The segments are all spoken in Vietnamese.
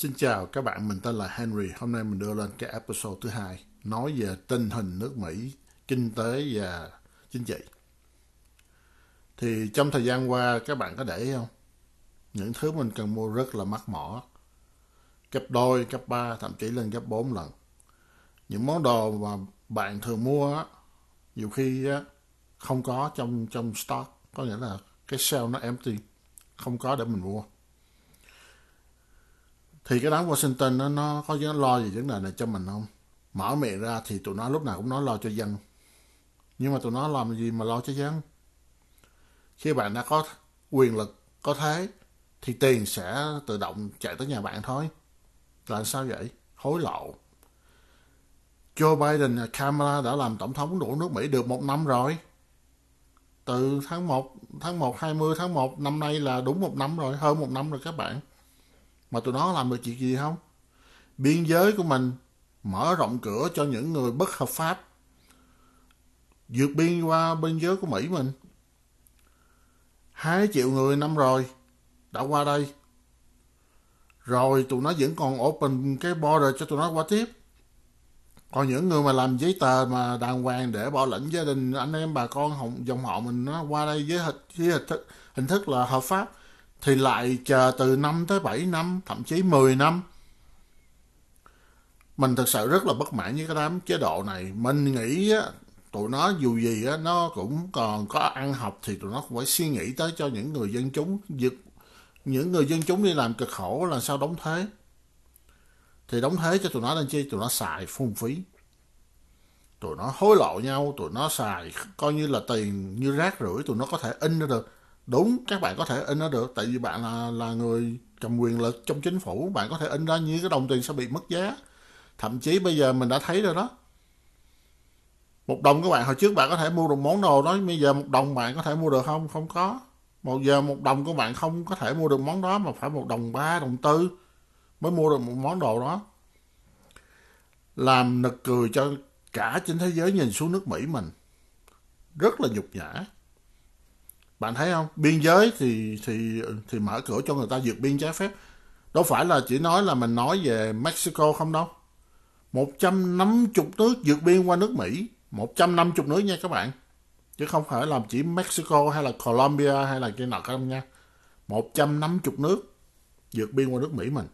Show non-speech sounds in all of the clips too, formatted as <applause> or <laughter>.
Xin chào các bạn, mình tên là Henry. Hôm nay mình đưa lên cái episode thứ hai nói về tình hình nước Mỹ, kinh tế và chính trị. Thì trong thời gian qua các bạn có để ý không? Những thứ mình cần mua rất là mắc mỏ. Gấp đôi, gấp ba, thậm chí lên gấp bốn lần. Những món đồ mà bạn thường mua nhiều khi không có trong trong stock, có nghĩa là cái shelf nó empty, không có để mình mua thì cái đám Washington nó, nó có nó lo gì vấn đề này cho mình không? Mở miệng ra thì tụi nó lúc nào cũng nói lo cho dân. Nhưng mà tụi nó làm gì mà lo cho dân? Khi bạn đã có quyền lực có thế thì tiền sẽ tự động chạy tới nhà bạn thôi. Là sao vậy? Hối lộ. Joe Biden và Kamala đã làm tổng thống đủ nước Mỹ được một năm rồi. Từ tháng 1 tháng 1 20 tháng 1 năm nay là đúng một năm rồi hơn một năm rồi các bạn mà tụi nó làm được chuyện gì không? Biên giới của mình mở rộng cửa cho những người bất hợp pháp vượt biên qua biên giới của Mỹ mình. Hai triệu người năm rồi đã qua đây. Rồi tụi nó vẫn còn open cái border cho tụi nó qua tiếp. Còn những người mà làm giấy tờ mà đàng hoàng để bảo lãnh gia đình anh em bà con dòng họ mình nó qua đây với hình, với hình, thức, hình thức là hợp pháp thì lại chờ từ 5 tới 7 năm, thậm chí 10 năm. Mình thực sự rất là bất mãn với cái đám chế độ này. Mình nghĩ á, tụi nó dù gì á, nó cũng còn có ăn học thì tụi nó cũng phải suy nghĩ tới cho những người dân chúng việc những người dân chúng đi làm cực khổ là sao đóng thuế thì đóng thuế cho tụi nó lên chi tụi nó xài phung phí tụi nó hối lộ nhau tụi nó xài coi như là tiền như rác rưởi tụi nó có thể in ra được đúng, các bạn có thể in nó được. Tại vì bạn là là người cầm quyền lực trong chính phủ, bạn có thể in ra như cái đồng tiền sẽ bị mất giá. Thậm chí bây giờ mình đã thấy rồi đó. Một đồng các bạn, hồi trước bạn có thể mua được món đồ đó bây giờ một đồng bạn có thể mua được không? Không có. Một giờ một đồng của bạn không có thể mua được món đó, mà phải một đồng ba, đồng tư mới mua được một món đồ đó. Làm nực cười cho cả trên thế giới nhìn xuống nước Mỹ mình. Rất là nhục nhã bạn thấy không? Biên giới thì thì thì mở cửa cho người ta vượt biên trái phép. Đâu phải là chỉ nói là mình nói về Mexico không đâu. 150 nước vượt biên qua nước Mỹ. 150 nước nha các bạn. Chứ không phải làm chỉ Mexico hay là Colombia hay là cái nào không nha. 150 nước vượt biên qua nước Mỹ mình.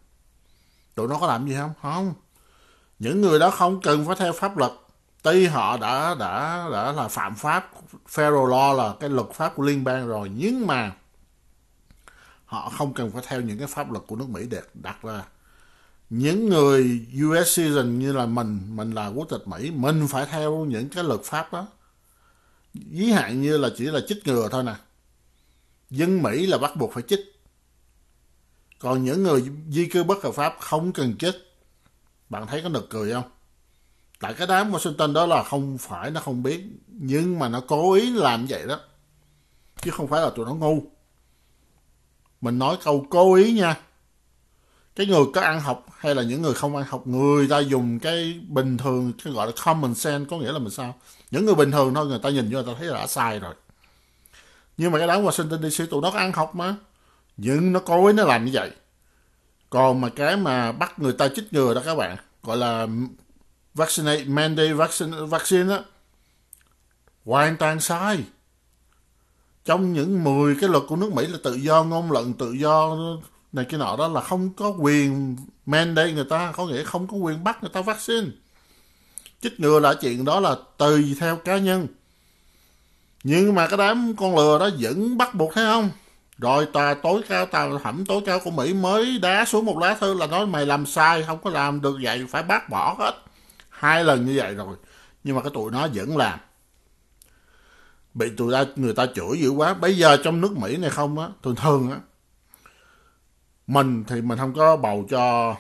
Tụi nó có làm gì không? Không. Những người đó không cần phải theo pháp luật tuy họ đã đã đã là phạm pháp federal law, là cái luật pháp của liên bang rồi. Nhưng mà họ không cần phải theo những cái pháp luật của nước Mỹ để đặt ra. Những người US citizen như là mình mình là quốc tịch Mỹ, mình phải theo những cái luật pháp đó. Giới hạn như là chỉ là chích ngừa thôi nè. Dân Mỹ là bắt buộc phải chích. Còn những người di cư bất hợp pháp không cần chích. Bạn thấy có nực cười không? Tại cái đám Washington đó là không phải nó không biết, nhưng mà nó cố ý làm vậy đó. Chứ không phải là tụi nó ngu. Mình nói câu cố ý nha. Cái người có ăn học hay là những người không ăn học, người ta dùng cái bình thường, cái gọi là common sense, có nghĩa là mình sao? Những người bình thường thôi, người ta nhìn vô người ta thấy là đã sai rồi. Nhưng mà cái đám Washington DC tụi nó có ăn học mà. Nhưng nó cố ý nó làm như vậy. Còn mà cái mà bắt người ta chích ngừa đó các bạn, gọi là vaccinate, mandate vaccine vaccine á, hoàn toàn sai. Trong những 10 cái luật của nước Mỹ là tự do ngôn luận, tự do này cái nọ đó là không có quyền mandate người ta, có nghĩa không có quyền bắt người ta vaccine. Chích ngừa là chuyện đó là tùy theo cá nhân. Nhưng mà cái đám con lừa đó vẫn bắt buộc, thấy không? Rồi tòa tối cao, tòa thẩm tối cao của Mỹ mới đá xuống một lá thư là nói mày làm sai, không có làm được vậy, phải bác bỏ hết hai lần như vậy rồi. Nhưng mà cái tụi nó vẫn làm. Bị tụi ta, người ta chửi dữ quá. Bây giờ trong nước mỹ này không á, thường thường á, mình thì mình không có bầu cho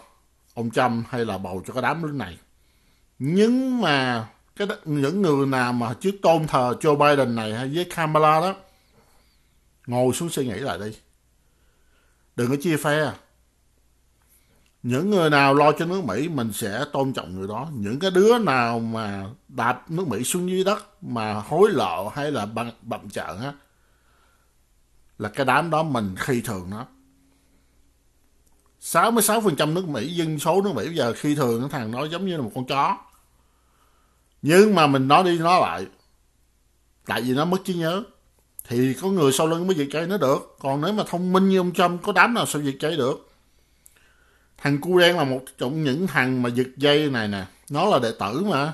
ông trump hay là bầu cho cái đám nước này. Nhưng mà cái những người nào mà trước tôn thờ Joe Biden này hay với Kamala đó, ngồi xuống suy nghĩ lại đi. Đừng có chia phe những người nào lo cho nước Mỹ mình sẽ tôn trọng người đó. Những cái đứa nào mà đạp nước Mỹ xuống dưới đất mà hối lộ hay là bậm, bậm trợn á là cái đám đó mình khi thường nó. 66% nước Mỹ dân số nước Mỹ bây giờ khi thường thằng nó giống như là một con chó. Nhưng mà mình nói đi nói lại tại vì nó mất trí nhớ. Thì có người sau lưng mới diệt cháy nó được. Còn nếu mà thông minh như ông Trump có đám nào sao diệt cháy được? Thằng cu đen là một trong những thằng mà giật dây này nè. Nó là đệ tử mà.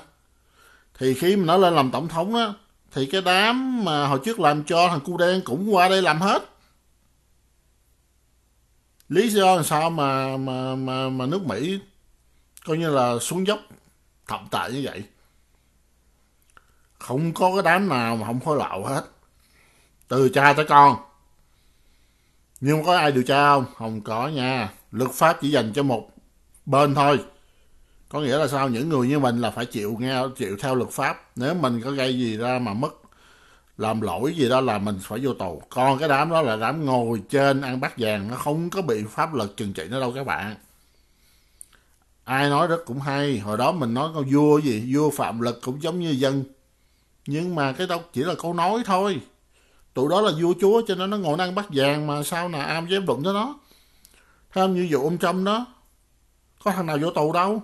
Thì khi mà nó lên làm tổng thống á, thì cái đám mà hồi trước làm cho thằng cu đen cũng qua đây làm hết. Lý do là sao mà mà mà mà nước Mỹ coi như là xuống dốc thậm tệ như vậy? Không có cái đám nào mà không khối lậu hết. Từ cha tới con nhưng có ai điều tra không? Không có nha. Luật pháp chỉ dành cho một bên thôi. Có nghĩa là sao? Những người như mình là phải chịu nghe, chịu theo luật pháp. Nếu mình có gây gì ra mà mất, làm lỗi gì đó là mình phải vô tù. Còn cái đám đó là đám ngồi trên ăn bát vàng, nó không có bị pháp luật trừng trị nó đâu các bạn. Ai nói rất cũng hay. Hồi đó mình nói câu vua gì? Vua phạm lực cũng giống như dân. Nhưng mà cái đó chỉ là câu nói thôi tụi đó là vua chúa cho nên nó ngồi ăn bát vàng mà sao nào am dám đụng tới nó. Thêm như vụ ông Trump đó, có thằng nào vô tù đâu.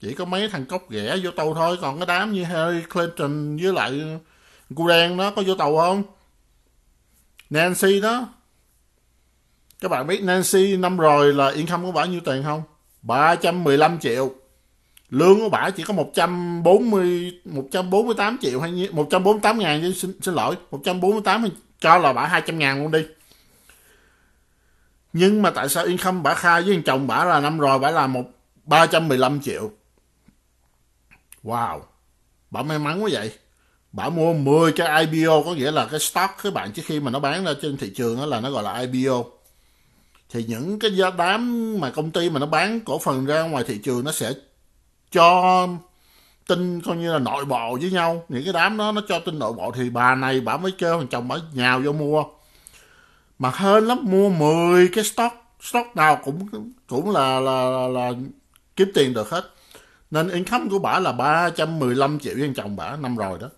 Chỉ có mấy thằng cốc ghẻ vô tù thôi, còn cái đám như harry Clinton với lại cô đen đó có vô tù không? Nancy đó. Các bạn biết Nancy năm rồi là income có bao nhiêu tiền không? 315 triệu lương của bà chỉ có 140 148 triệu hay như 148 ngàn chứ xin, xin lỗi 148 cho là bà 200 ngàn luôn đi. Nhưng mà tại sao yên không bà khai với chồng bà là năm rồi bà là một 315 triệu? Wow bà may mắn quá vậy. Bà mua 10 cái IPO có nghĩa là cái stock các bạn trước khi mà nó bán ra trên thị trường đó là nó gọi là IPO thì những cái giá đám mà công ty mà nó bán cổ phần ra ngoài thị trường nó sẽ cho tin coi như là nội bộ với nhau. Những cái đám đó nó cho tin nội bộ thì bà này bà mới kêu thằng chồng bà nhào vô mua. Mà hơn lắm mua 10 cái stock stock nào cũng cũng là là, là, là kiếm tiền được hết. Nên income của bà là 315 triệu với chồng bà năm rồi đó.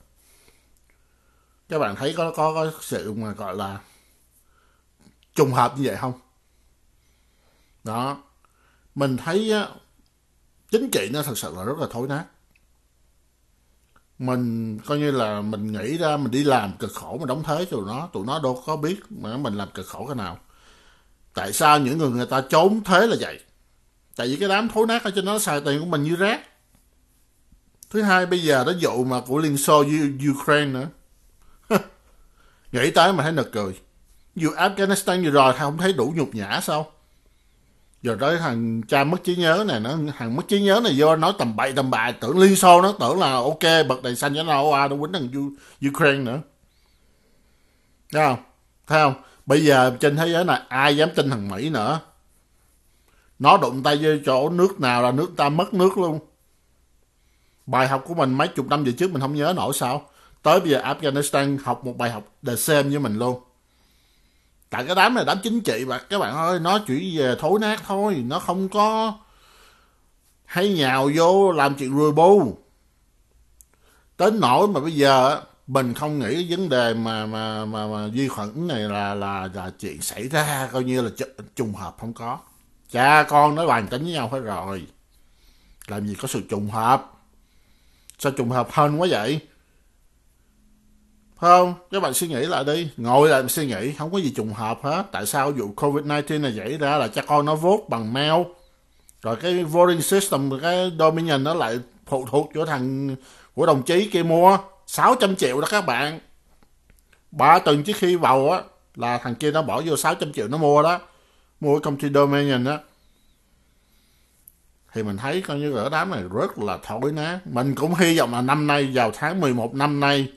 Các bạn thấy có có, có sự mà gọi là trùng hợp như vậy không? Đó. Mình thấy chính trị nó thật sự là rất là thối nát. Mình coi như là mình nghĩ ra, mình đi làm cực khổ mà đóng thế cho tụi nó tụi nó đâu có biết mà mình làm cực khổ cái nào. Tại sao những người người ta trốn thế là vậy? Tại vì cái đám thối nát ở trên nó xài tiền của mình như rác. Thứ hai, bây giờ đó vụ mà của liên xô với ukraine nữa. <laughs> Nghĩ tới mà thấy nực cười. Dù afghanistan vừa rồi không thấy đủ nhục nhã sao? Rồi tới thằng cha mất trí nhớ này, nó thằng mất trí nhớ này do nói tầm bậy tầm bạ, tưởng liên xô nó tưởng là ok bật đèn xanh cho nó qua nó quýnh thằng ukraine nữa. Thấy không? Thấy không? Bây giờ trên thế giới này, ai dám tin thằng mỹ nữa? Nó đụng tay vô chỗ nước nào là nước ta mất nước luôn. Bài học của mình mấy chục năm về trước mình không nhớ nổi sao? Tới bây giờ afghanistan học một bài học the same với mình luôn tại cái đám này đám chính trị mà. Các bạn ơi nó chỉ về thối nát thôi. Nó không có hay nhào vô làm chuyện rùi bu đến nỗi mà bây giờ mình không nghĩ cái vấn đề mà mà mà, mà vi khuẩn này là là là chuyện xảy ra coi như là trùng hợp không có. Cha con nói bàn tính với nhau hết rồi. Làm gì có sự trùng hợp? Sao trùng hợp hơn quá vậy? Không, các bạn suy nghĩ lại đi. Ngồi lại suy nghĩ, không có gì trùng hợp hết. Tại sao vụ covid 19 này xảy ra là cha con nó vote bằng mail rồi cái voting system, cái dominion nó lại phụ thuộc cho thằng của đồng chí kia mua. 600 triệu đó các bạn. Ba tuần trước khi vào á, là thằng kia nó bỏ vô 600 triệu nó mua đó. Mua công ty dominion á. Thì mình thấy coi như ở đám này rất là thổi nát. Mình cũng hy vọng là năm nay, vào tháng 11 năm nay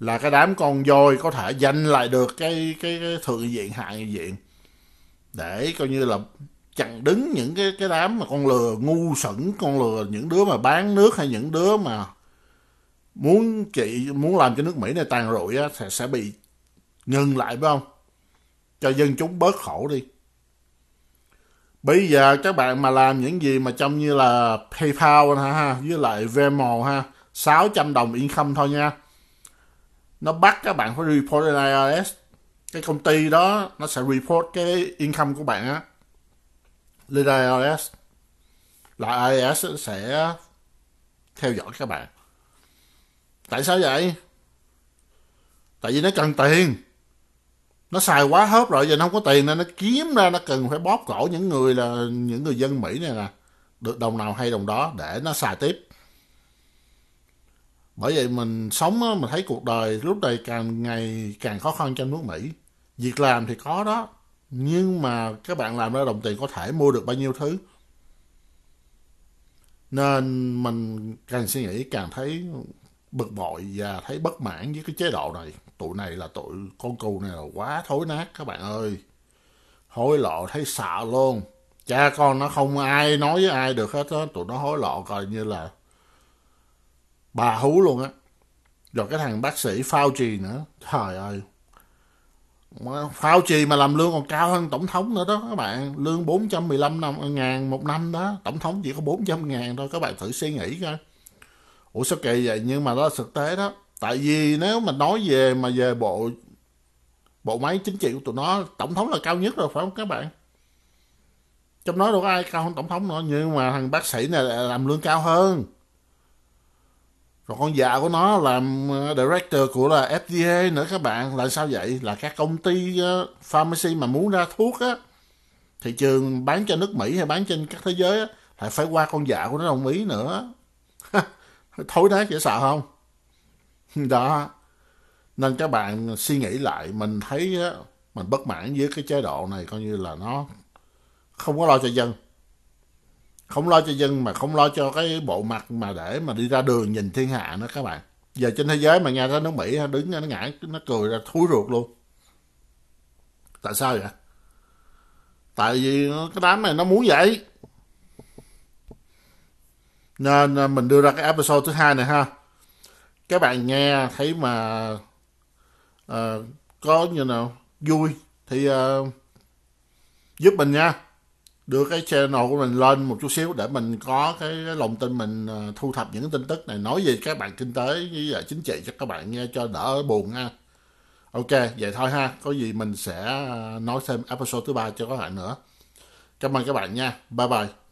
là cái đám con voi có thể giành lại được cái cái, cái thượng diện hạ diện. Để coi như là chặn đứng những cái cái đám mà con lừa ngu sẩn con lừa những đứa mà bán nước hay những đứa mà muốn chị muốn làm cho nước Mỹ này tàn rụi á sẽ, sẽ bị ngừng lại phải không? Cho dân chúng bớt khổ đi. Bây giờ các bạn mà làm những gì mà trông như là PayPal ha với lại Venmo ha 600 đồng income thôi nha nó bắt các bạn phải report lên IRS cái công ty đó, nó sẽ report cái income của bạn á, lên IRS là IRS sẽ theo dõi các bạn. Tại sao vậy? Tại vì nó cần tiền. Nó xài quá hết rồi, giờ nó không có tiền nên nó kiếm ra, nó cần phải bóp cổ những người là, những người dân mỹ này nè. Được đồng nào hay đồng đó để nó xài tiếp bởi vậy mình sống á, mình thấy cuộc đời lúc này càng ngày càng khó khăn trong nước Mỹ. Việc làm thì có đó nhưng mà các bạn làm ra đồng tiền có thể mua được bao nhiêu thứ. Nên mình càng suy nghĩ càng thấy bực bội và thấy bất mãn với cái chế độ này. Tụi này là tụi con cù này là quá thối nát các bạn ơi. Hối lộ thấy sợ luôn. Cha con nó không ai nói với ai được hết á tụi nó hối lộ coi như là bà hú luôn á. Rồi cái thằng bác sĩ Fauci nữa. Trời ơi. Fauci mà làm lương còn cao hơn tổng thống nữa đó, các bạn. Lương 415 năm ờ, ngàn một năm đó. Tổng thống chỉ có 400 ngàn thôi, các bạn thử suy nghĩ coi. Ủa sao kỳ vậy? Nhưng mà đó là thực tế đó. Tại vì nếu mà nói về, mà về bộ bộ máy chính trị của tụi nó, tổng thống là cao nhất rồi, phải không các bạn? Trong đó đâu có ai cao hơn tổng thống nữa. Nhưng mà thằng bác sĩ này làm lương cao hơn còn con già của nó làm ờ, director của là FDA nữa các bạn. Là sao vậy? Là các công ty uh, pharmacy mà muốn ra thuốc á thị trường bán cho nước Mỹ hay bán trên các thế giới á lại phải qua con già của nó đồng ý nữa. <laughs> Thối đá dễ sợ không? <laughs> Đó. Nên các bạn suy nghĩ lại mình thấy á, mình bất mãn với cái chế độ này coi như là nó không có lo cho dân không lo cho dân mà không lo cho cái bộ mặt mà để mà đi ra đường nhìn thiên hạ nữa các bạn. Giờ trên thế giới mà nghe thấy nước mỹ đứng nó ngã nó cười ra thúi ruột luôn. Tại sao vậy? Tại vì cái đám này nó muốn vậy. Nên à, mình đưa ra cái episode thứ hai này ha. Các bạn nghe thấy mà uh, có như nào vui thì uh, giúp mình nha đưa cái channel của mình lên một chút xíu để mình có cái, lòng tin mình ờ, thu thập những tin tức này. Nói về các bạn kinh tế với chính trị cho các bạn nghe cho đỡ buồn ha. Ok vậy thôi ha. Có gì mình sẽ ờ, nói thêm episode thứ ba cho các bạn nữa. Cảm ơn các bạn nha. Bye bye.